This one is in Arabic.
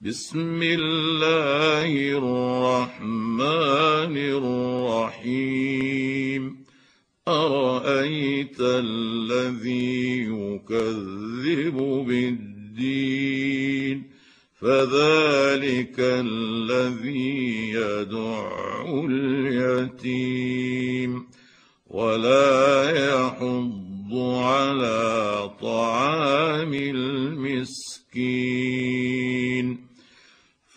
بسم الله الرحمن الرحيم. أرأيت الذي يكذب بالدين؟ فذلك الذي يدع اليتيم. ولا يحض على طعام المسكين.